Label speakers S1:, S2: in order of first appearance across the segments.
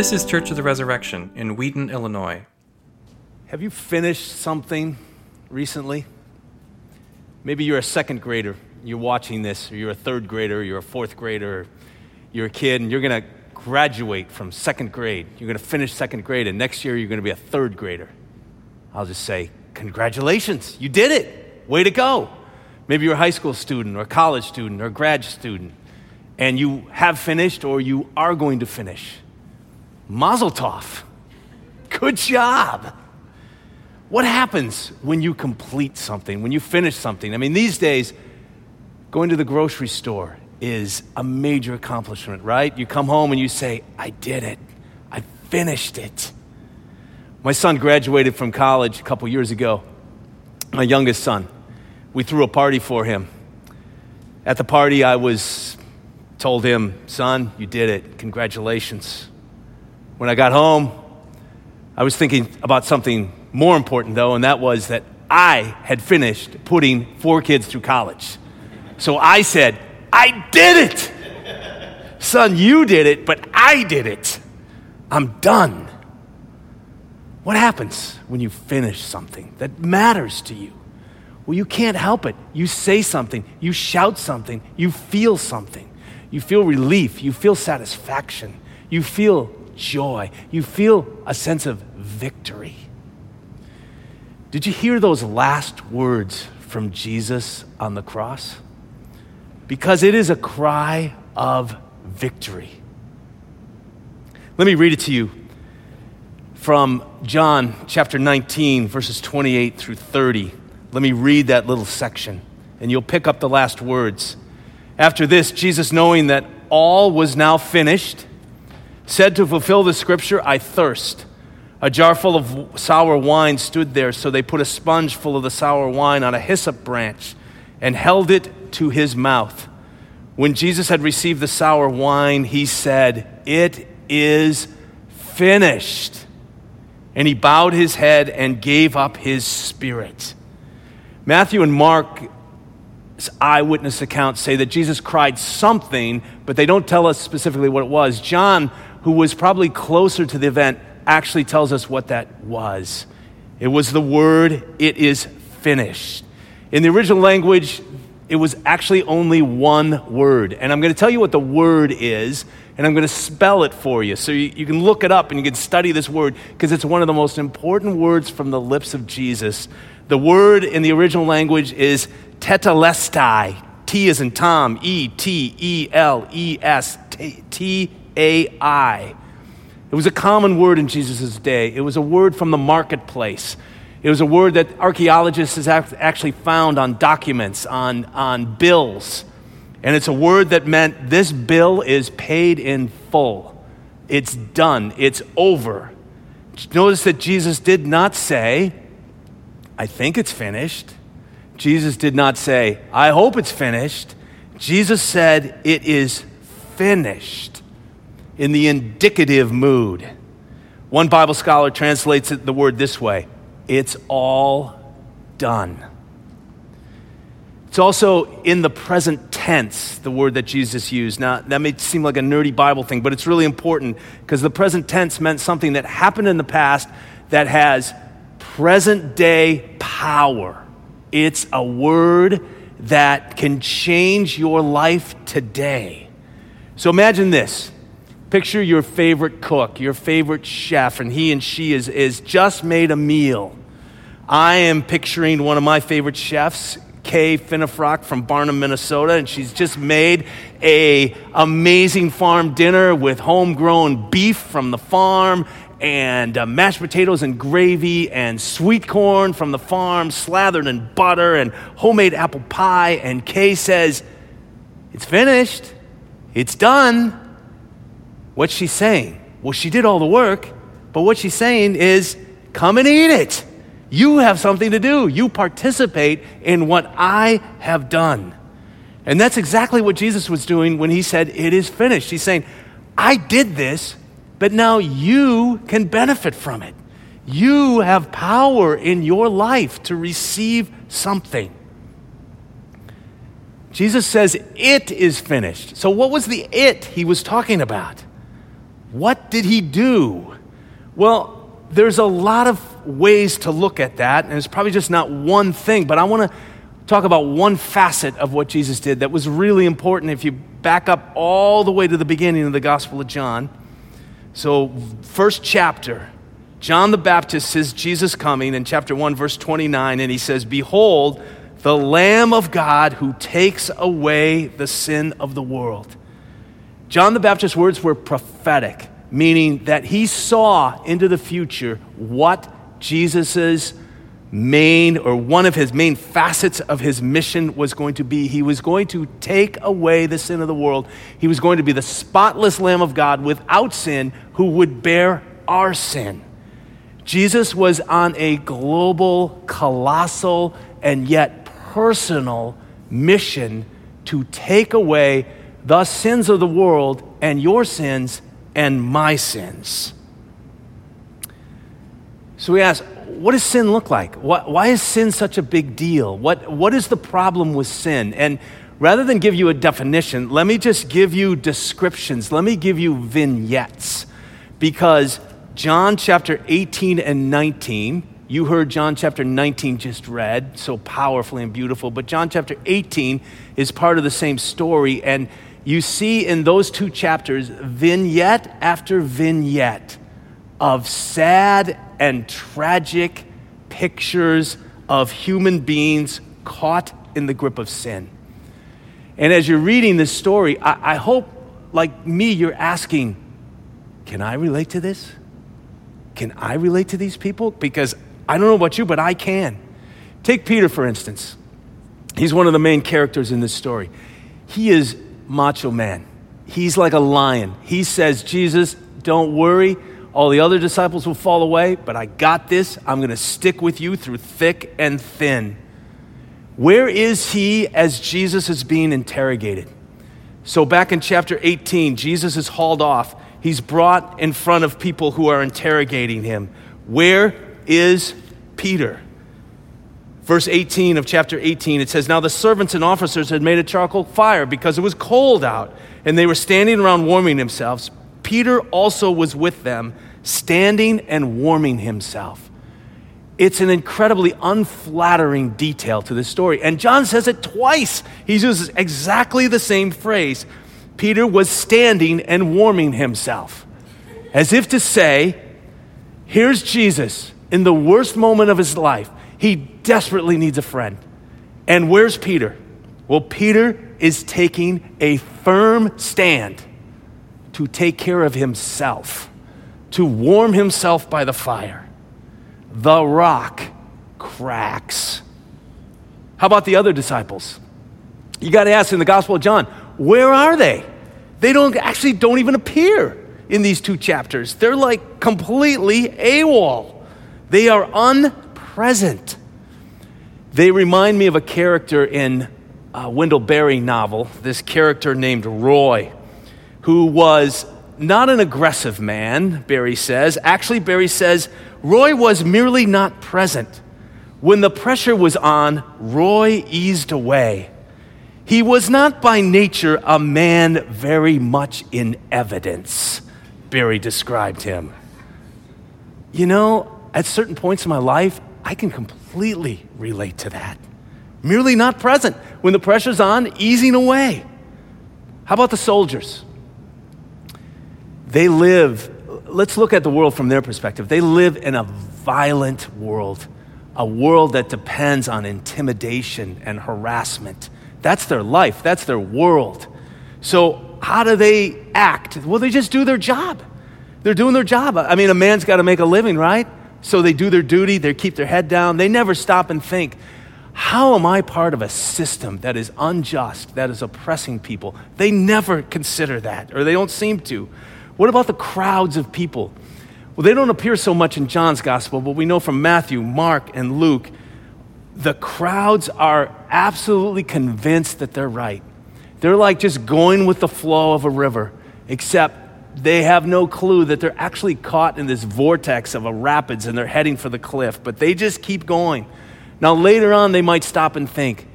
S1: This is Church of the Resurrection in Wheaton, Illinois.
S2: Have you finished something recently? Maybe you're a second grader, you're watching this, or you're a third grader, you're a fourth grader, you're a kid, and you're going to graduate from second grade. You're going to finish second grade, and next year you're going to be a third grader. I'll just say, Congratulations, you did it. Way to go. Maybe you're a high school student, or a college student, or a grad student, and you have finished, or you are going to finish. Mazel tov. Good job. What happens when you complete something, when you finish something? I mean, these days, going to the grocery store is a major accomplishment, right? You come home and you say, I did it, I finished it. My son graduated from college a couple years ago, my youngest son. We threw a party for him. At the party, I was told him, Son, you did it. Congratulations. When I got home, I was thinking about something more important, though, and that was that I had finished putting four kids through college. So I said, I did it. Son, you did it, but I did it. I'm done. What happens when you finish something that matters to you? Well, you can't help it. You say something, you shout something, you feel something. You feel relief, you feel satisfaction, you feel joy, you feel a sense of victory. Did you hear those last words from Jesus on the cross? Because it is a cry of victory. Let me read it to you from John chapter 19, verses 28 through 30. Let me read that little section, and you'll pick up the last words. After this, Jesus, knowing that all was now finished, said to fulfill the scripture, I thirst. A jar full of sour wine stood there, so they put a sponge full of the sour wine on a hyssop branch and held it to his mouth. When Jesus had received the sour wine, he said, It is finished. And he bowed his head and gave up his spirit. Matthew and Mark's eyewitness accounts say that Jesus cried something, but they don't tell us specifically what it was. John, who was probably closer to the event, actually tells us what that was. It was the word, it is finished. In the original language, it was actually only one word. And I'm going to tell you what the word is, and I'm going to spell it for you. So you, you can look it up and you can study this word because it's one of the most important words from the lips of Jesus. The word in the original language is tetelestai. T is in Tom, E T E L E S T A I. It was a common word in Jesus' day. It was a word from the marketplace. It was a word that archaeologists have actually found on documents, on, on bills. And it's a word that meant this bill is paid in full. It's done. It's over. Notice that Jesus did not say, I think it's finished. Jesus did not say, I hope it's finished. Jesus said, It is finished in the indicative mood. One Bible scholar translates the word this way it's all done. It's also in the present tense, the word that Jesus used. Now, that may seem like a nerdy Bible thing, but it's really important because the present tense meant something that happened in the past that has present day power. It's a word that can change your life today. So imagine this. Picture your favorite cook, your favorite chef, and he and she is, is just made a meal. I am picturing one of my favorite chefs, Kay Finnefrock from Barnum, Minnesota, and she's just made a amazing farm dinner with homegrown beef from the farm and uh, mashed potatoes and gravy and sweet corn from the farm slathered in butter and homemade apple pie. And Kay says, It's finished. It's done. What's she saying? Well, she did all the work, but what she's saying is, Come and eat it. You have something to do. You participate in what I have done. And that's exactly what Jesus was doing when he said, It is finished. He's saying, I did this, but now you can benefit from it. You have power in your life to receive something. Jesus says, It is finished. So, what was the it he was talking about? What did he do? Well, there's a lot of ways to look at that, and it's probably just not one thing, but I want to talk about one facet of what Jesus did that was really important if you back up all the way to the beginning of the Gospel of John. So, first chapter, John the Baptist says Jesus coming in chapter 1, verse 29, and he says, Behold, the Lamb of God who takes away the sin of the world. John the Baptist's words were prophetic, meaning that he saw into the future what Jesus's main or one of his main facets of his mission was going to be. He was going to take away the sin of the world. He was going to be the spotless Lamb of God without sin who would bear our sin. Jesus was on a global, colossal, and yet personal mission to take away the sins of the world and your sins and my sins. So we ask, what does sin look like? Why is sin such a big deal? What, what is the problem with sin? And rather than give you a definition, let me just give you descriptions. Let me give you vignettes. Because John chapter 18 and 19, you heard John chapter 19 just read, so powerfully and beautiful. But John chapter 18 is part of the same story. And you see in those two chapters vignette after vignette of sad and tragic pictures of human beings caught in the grip of sin. And as you're reading this story, I, I hope, like me, you're asking, can I relate to this? Can I relate to these people? Because I don't know about you, but I can. Take Peter, for instance. He's one of the main characters in this story. He is macho man. He's like a lion. He says, Jesus, don't worry. All the other disciples will fall away, but I got this. I'm going to stick with you through thick and thin. Where is he as Jesus is being interrogated? So, back in chapter 18, Jesus is hauled off. He's brought in front of people who are interrogating him. Where is Peter? Verse 18 of chapter 18, it says, Now the servants and officers had made a charcoal fire because it was cold out, and they were standing around warming themselves. Peter also was with them, standing and warming himself. It's an incredibly unflattering detail to this story. And John says it twice. He uses exactly the same phrase. Peter was standing and warming himself, as if to say, Here's Jesus in the worst moment of his life. He desperately needs a friend. And where's Peter? Well, Peter is taking a firm stand to take care of himself, to warm himself by the fire. The rock cracks. How about the other disciples? You got to ask in the Gospel of John, where are they? They don't actually don't even appear in these two chapters. They're like completely AWOL. They are unpresent. They remind me of a character in a Wendell Berry novel, this character named Roy who was not an aggressive man, Berry says. Actually, Berry says Roy was merely not present. When the pressure was on, Roy eased away. He was not by nature a man very much in evidence, Berry described him. You know, at certain points in my life, I can completely relate to that. Merely not present. When the pressure's on, easing away. How about the soldiers? They live, let's look at the world from their perspective. They live in a violent world, a world that depends on intimidation and harassment. That's their life, that's their world. So, how do they act? Well, they just do their job. They're doing their job. I mean, a man's got to make a living, right? So they do their duty, they keep their head down, they never stop and think, how am I part of a system that is unjust, that is oppressing people? They never consider that, or they don't seem to. What about the crowds of people? Well, they don't appear so much in John's gospel, but we know from Matthew, Mark, and Luke, the crowds are absolutely convinced that they're right. They're like just going with the flow of a river, except they have no clue that they're actually caught in this vortex of a rapids and they're heading for the cliff, but they just keep going. Now, later on, they might stop and think,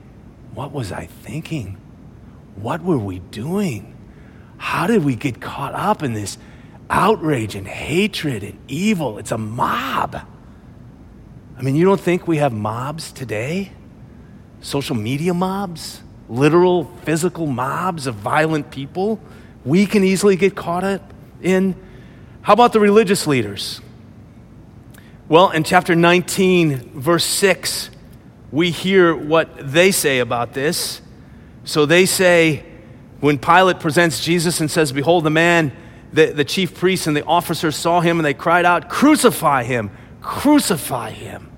S2: What was I thinking? What were we doing? How did we get caught up in this? outrage and hatred and evil. It's a mob. I mean, you don't think we have mobs today? Social media mobs? Literal physical mobs of violent people? We can easily get caught up in. How about the religious leaders? Well, in chapter 19, verse 6, we hear what they say about this. So they say, when Pilate presents Jesus and says, Behold the man, the, the chief priests and the officers saw him and they cried out, Crucify him! Crucify him!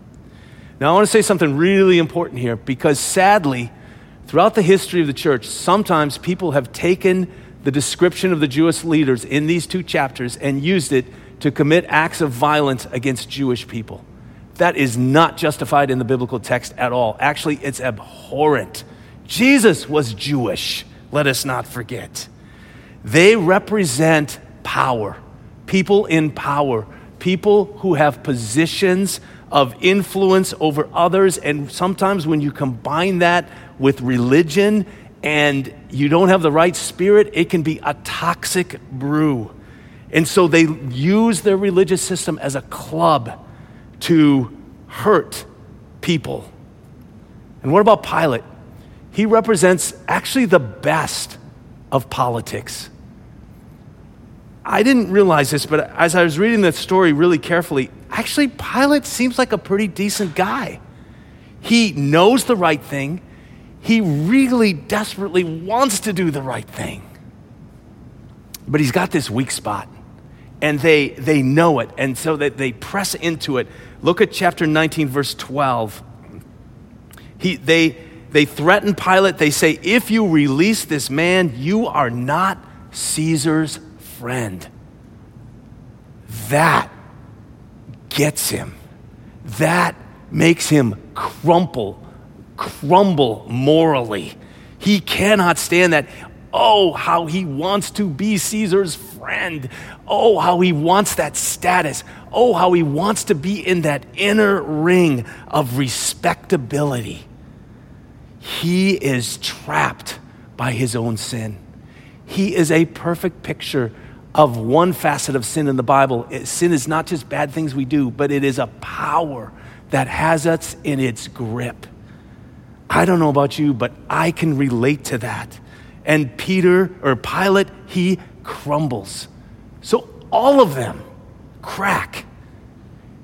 S2: Now, I want to say something really important here because sadly, throughout the history of the church, sometimes people have taken the description of the Jewish leaders in these two chapters and used it to commit acts of violence against Jewish people. That is not justified in the biblical text at all. Actually, it's abhorrent. Jesus was Jewish, let us not forget. They represent power, people in power, people who have positions of influence over others. And sometimes when you combine that with religion and you don't have the right spirit, it can be a toxic brew. And so they use their religious system as a club to hurt people. And what about Pilate? He represents actually the best of politics. I didn't realize this, but as I was reading the story really carefully, actually, Pilate seems like a pretty decent guy. He knows the right thing, he really desperately wants to do the right thing. But he's got this weak spot and they, they know it, and so that they press into it. Look at chapter 19, verse 12. He, they, they threaten Pilate. They say, If you release this man, you are not Caesar's friend. That gets him. That makes him crumple, crumble morally. He cannot stand that. Oh, how he wants to be Caesar's friend. Oh, how he wants that status. Oh, how he wants to be in that inner ring of respectability. He is trapped by his own sin. He is a perfect picture of one facet of sin in the Bible. Sin is not just bad things we do, but it is a power that has us in its grip. I don't know about you, but I can relate to that. And Peter or Pilate, he crumbles. So all of them crack.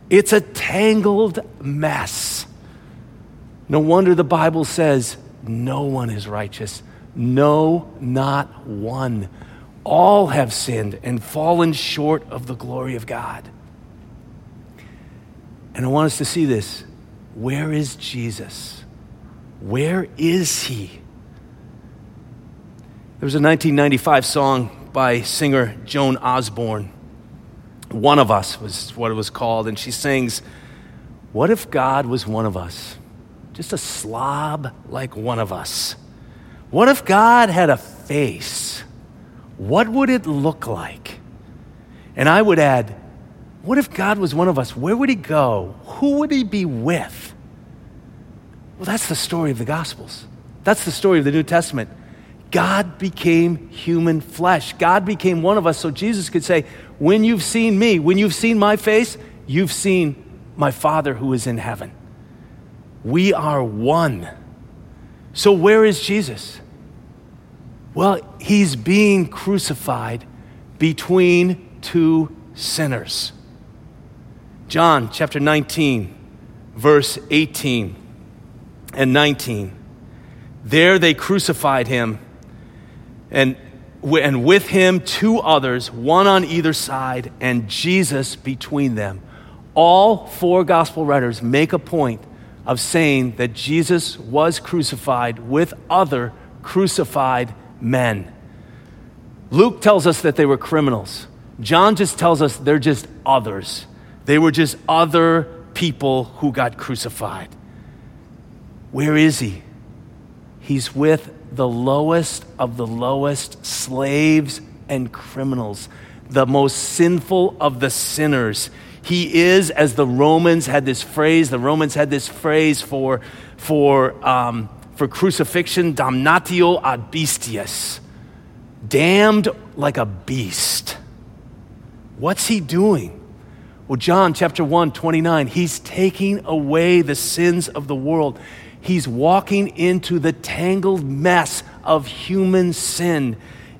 S2: It's a tangled mess. No wonder the Bible says, No one is righteous. No, not one. All have sinned and fallen short of the glory of God. And I want us to see this. Where is Jesus? Where is he? There was a 1995 song by singer Joan Osborne. One of Us was what it was called, and she sings, What if God was one of us? Just a slob like one of us. What if God had a face? What would it look like? And I would add, what if God was one of us? Where would he go? Who would he be with? Well, that's the story of the Gospels. That's the story of the New Testament. God became human flesh. God became one of us so Jesus could say, When you've seen me, when you've seen my face, you've seen my Father who is in heaven. We are one. So, where is Jesus? Well, he's being crucified between two sinners. John chapter 19, verse 18 and 19. There they crucified him and, and with him two others, one on either side, and Jesus between them. All four gospel writers make a point of saying that Jesus was crucified with other crucified men. Luke tells us that they were criminals. John just tells us they're just others. They were just other people who got crucified. Where is he? He's with the lowest of the lowest slaves and criminals, the most sinful of the sinners. He is, as the Romans had this phrase, the Romans had this phrase for, for, um, for crucifixion, damnatio ad bestias, damned like a beast. What's he doing? Well, John chapter 1, 29, he's taking away the sins of the world. He's walking into the tangled mess of human sin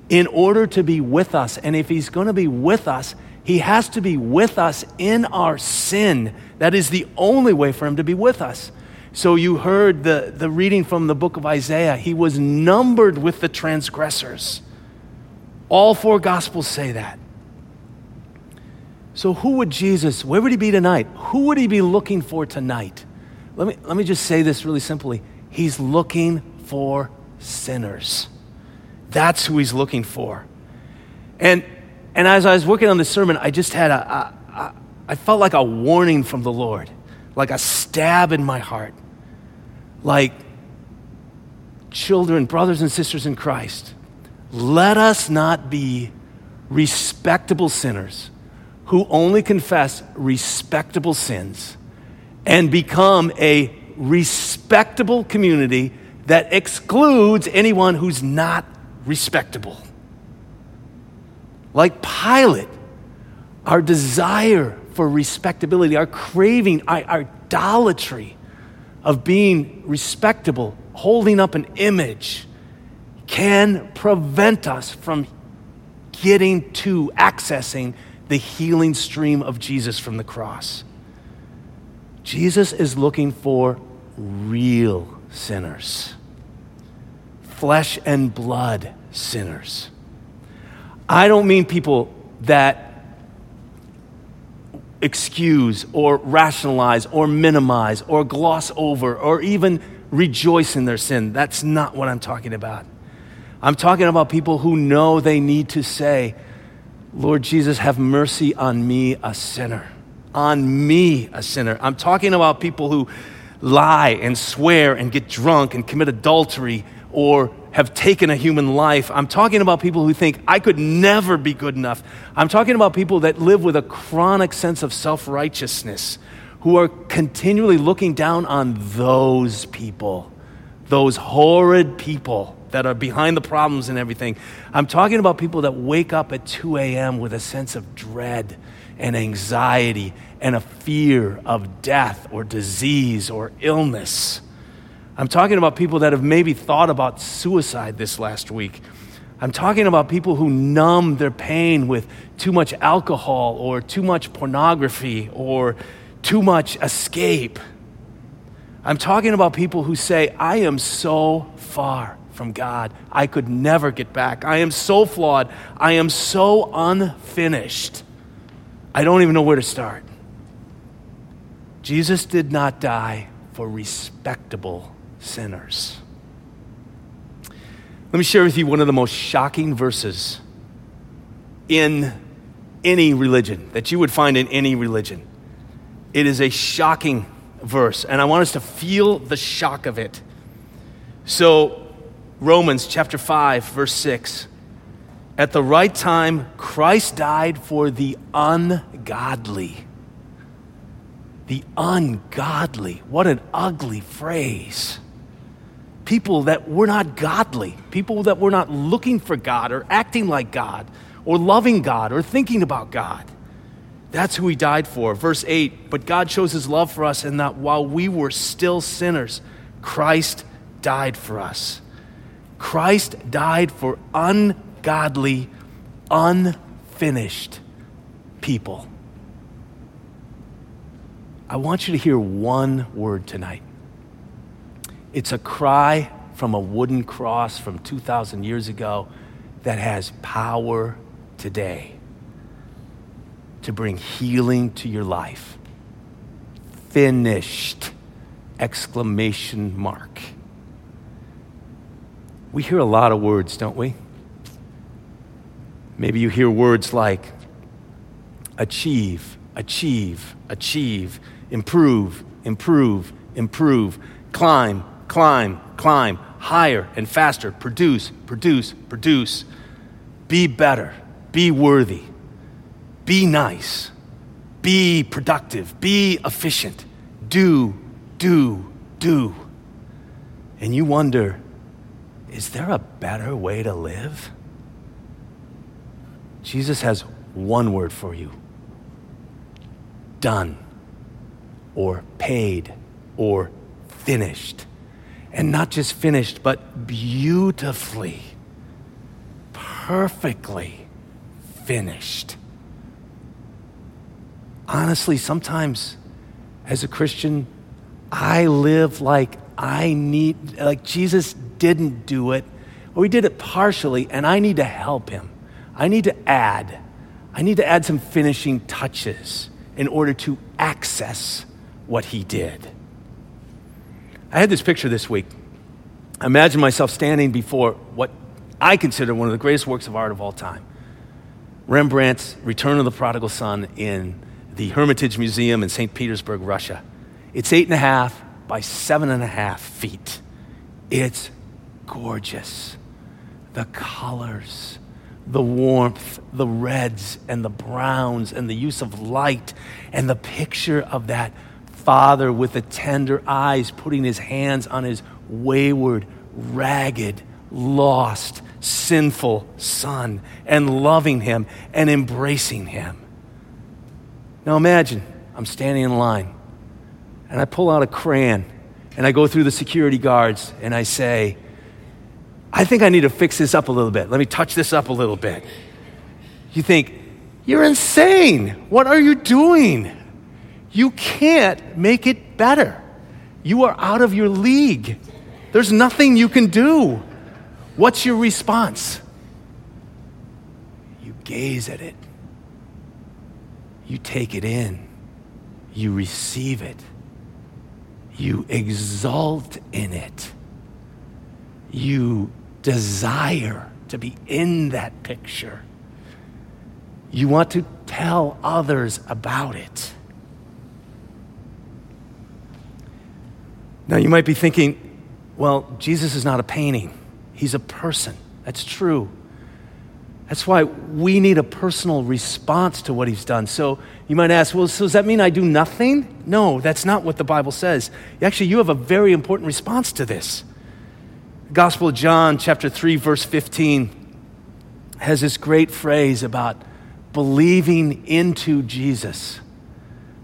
S2: in order to be with us. And if he's going to be with us, he has to be with us in our sin. That is the only way for him to be with us. So you heard the, the reading from the book of Isaiah. He was numbered with the transgressors. All four gospels say that. So, who would Jesus, where would he be tonight? Who would he be looking for tonight? Let me, let me just say this really simply. He's looking for sinners. That's who he's looking for. And, and as I was working on this sermon, I just had a, a, a I felt like a warning from the Lord, like a stab in my heart. Like, children, brothers and sisters in Christ, let us not be respectable sinners who only confess respectable sins and become a respectable community that excludes anyone who's not respectable. Like Pilate, our desire for respectability, our craving, our, idolatry of being respectable, holding up an image, can prevent us from getting to accessing the healing stream of Jesus from the cross. Jesus is looking for real sinners, flesh and blood sinners. I don't mean people that excuse or rationalize or minimize or gloss over or even rejoice in their sin. That's not what I'm talking about. I'm talking about people who know they need to say, Lord Jesus, have mercy on me, a sinner. On me, a sinner. I'm talking about people who lie and swear and get drunk and commit adultery or have taken a human life. I'm talking about people who think, I could never be good enough. I'm talking about people that live with a chronic sense of self righteousness, who are continually looking down on those people, those horrid people that are behind the problems and everything. I'm talking about people that wake up at 2 a.m. with a sense of dread and anxiety and a fear of death or disease or illness. I'm talking about people that have maybe thought about suicide this last week. I'm talking about people who numb their pain with too much alcohol or too much pornography or too much escape. I'm talking about people who say, I am so far from God. I could never get back. I am so flawed. I am so unfinished. I don't even know where to start. Jesus did not die for respectable sinners. Let me share with you one of the most shocking verses in any religion that you would find in any religion. It is a shocking verse, and I want us to feel the shock of it. So, Romans chapter 5, verse 6. At the right time, Christ died for the ungodly. The ungodly. What an ugly phrase. People that were not godly, people that were not looking for God or acting like God or loving God or thinking about God. That's who he died for. Verse 8 But God shows his love for us in that while we were still sinners, Christ died for us. Christ died for ungodly, unfinished people. I want you to hear one word tonight. It's a cry from a wooden cross from 2,000 years ago that has power today to bring healing to your life. Finished! Exclamation mark. We hear a lot of words, don't we? Maybe you hear words like achieve, achieve, achieve, improve, improve, improve, climb, climb, climb, higher and faster, produce, produce, produce, be better, be worthy, be nice, be productive, be efficient, do, do, do. And you wonder, is there a better way to live? Jesus has one word for you done, or paid, or finished. And not just finished, but beautifully, perfectly finished. Honestly, sometimes as a Christian, I live like I need, like Jesus didn't do it, or he did it partially, and I need to help him. I need to add. I need to add some finishing touches in order to access what he did. I had this picture this week. I imagine myself standing before what I consider one of the greatest works of art of all time Rembrandt's Return of the Prodigal Son in the Hermitage Museum in St. Petersburg, Russia. It's eight and a half by seven and a half feet. It's gorgeous. The colors, the warmth, the reds and the browns, and the use of light, and the picture of that father with the tender eyes putting his hands on his wayward, ragged, lost, sinful son and loving him and embracing him. Now imagine I'm standing in line and I pull out a crayon and I go through the security guards and I say, I think I need to fix this up a little bit. Let me touch this up a little bit. You think, you're insane. What are you doing? You can't make it better. You are out of your league. There's nothing you can do. What's your response? You gaze at it, you take it in, you receive it, you exult in it, you desire to be in that picture. You want to tell others about it. Now, you might be thinking, well, Jesus is not a painting, he's a person. That's true. That's why we need a personal response to what he's done. So you might ask, well, so does that mean I do nothing? No, that's not what the Bible says. Actually, you have a very important response to this. Gospel of John, chapter 3, verse 15, has this great phrase about believing into Jesus,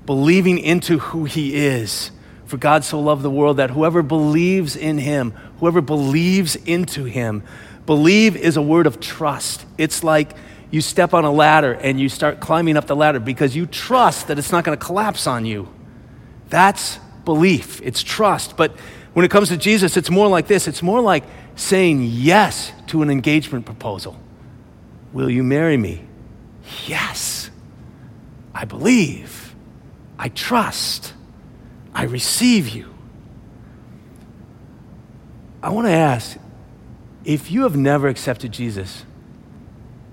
S2: believing into who he is. For God so loved the world that whoever believes in him, whoever believes into him, believe is a word of trust. It's like you step on a ladder and you start climbing up the ladder because you trust that it's not going to collapse on you. That's belief, it's trust. But when it comes to Jesus, it's more like this it's more like saying yes to an engagement proposal. Will you marry me? Yes. I believe. I trust. I receive you. I want to ask if you have never accepted Jesus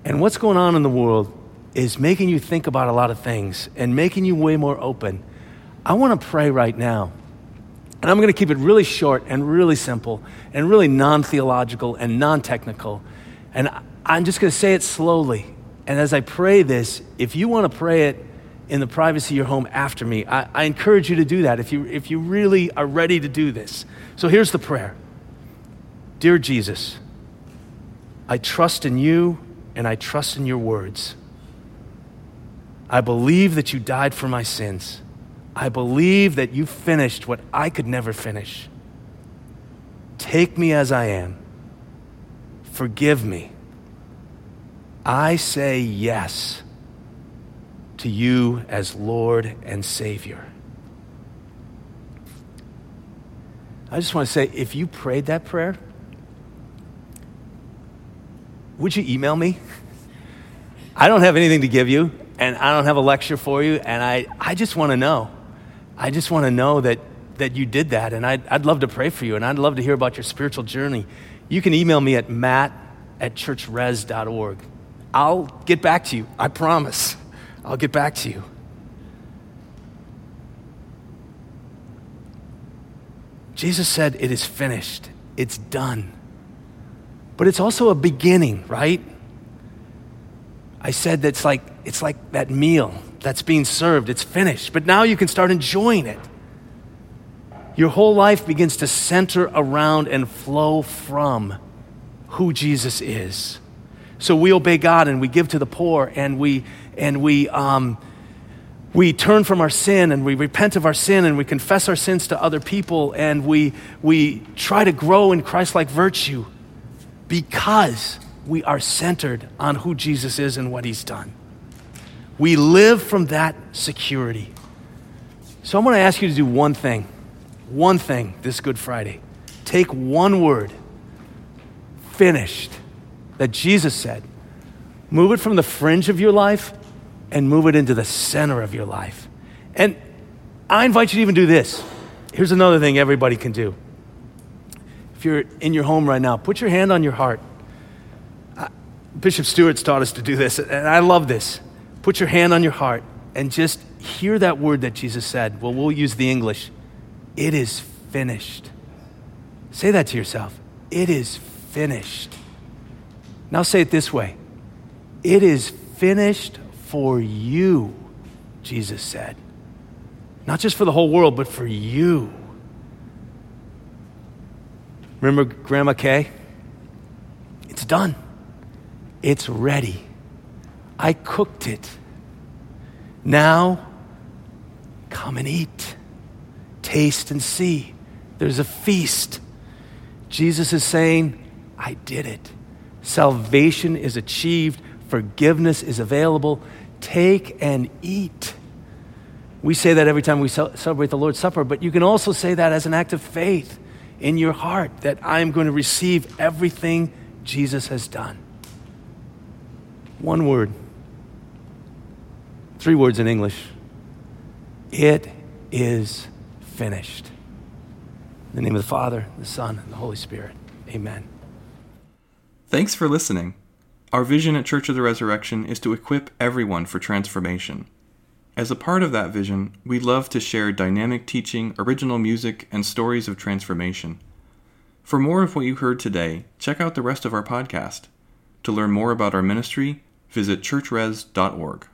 S2: and what's going on in the world is making you think about a lot of things and making you way more open, I want to pray right now and I'm going to keep it really short and really simple and really non theological and non technical. And I'm just going to say it slowly. And as I pray this, if you want to pray it in the privacy of your home after me, I, I encourage you to do that if you, if you really are ready to do this. So here's the prayer Dear Jesus, I trust in you and I trust in your words. I believe that you died for my sins. I believe that you finished what I could never finish. Take me as I am. Forgive me. I say yes to you as Lord and Savior. I just want to say if you prayed that prayer, would you email me? I don't have anything to give you, and I don't have a lecture for you, and I, I just want to know. I just want to know that, that you did that. And I'd, I'd love to pray for you. And I'd love to hear about your spiritual journey. You can email me at matt at churchres.org. I'll get back to you. I promise. I'll get back to you. Jesus said, It is finished, it's done. But it's also a beginning, right? I said that's like, it's like that meal that's being served. It's finished. But now you can start enjoying it. Your whole life begins to center around and flow from who Jesus is. So we obey God and we give to the poor and we, and we, um, we turn from our sin and we repent of our sin and we confess our sins to other people and we, we try to grow in Christ like virtue because we are centered on who Jesus is and what he's done. We live from that security. So I'm going to ask you to do one thing, one thing this Good Friday. Take one word, finished, that Jesus said. Move it from the fringe of your life and move it into the center of your life. And I invite you to even do this. Here's another thing everybody can do. If you're in your home right now, put your hand on your heart. Uh, Bishop Stewart's taught us to do this, and I love this. Put your hand on your heart and just hear that word that Jesus said. Well, we'll use the English. It is finished. Say that to yourself. It is finished. Now say it this way It is finished for you, Jesus said. Not just for the whole world, but for you. Remember Grandma Kay? It's done. It's ready. I cooked it. Now, come and eat. Taste and see. There's a feast. Jesus is saying, I did it. Salvation is achieved, forgiveness is available. Take and eat. We say that every time we celebrate the Lord's Supper, but you can also say that as an act of faith in your heart that I am going to receive everything Jesus has done. One word, three words in English. It is finished. In the name of the Father, the Son, and the Holy Spirit. Amen.
S1: Thanks for listening. Our vision at Church of the Resurrection is to equip everyone for transformation. As a part of that vision, we love to share dynamic teaching, original music, and stories of transformation. For more of what you heard today, check out the rest of our podcast. To learn more about our ministry, visit churchres.org.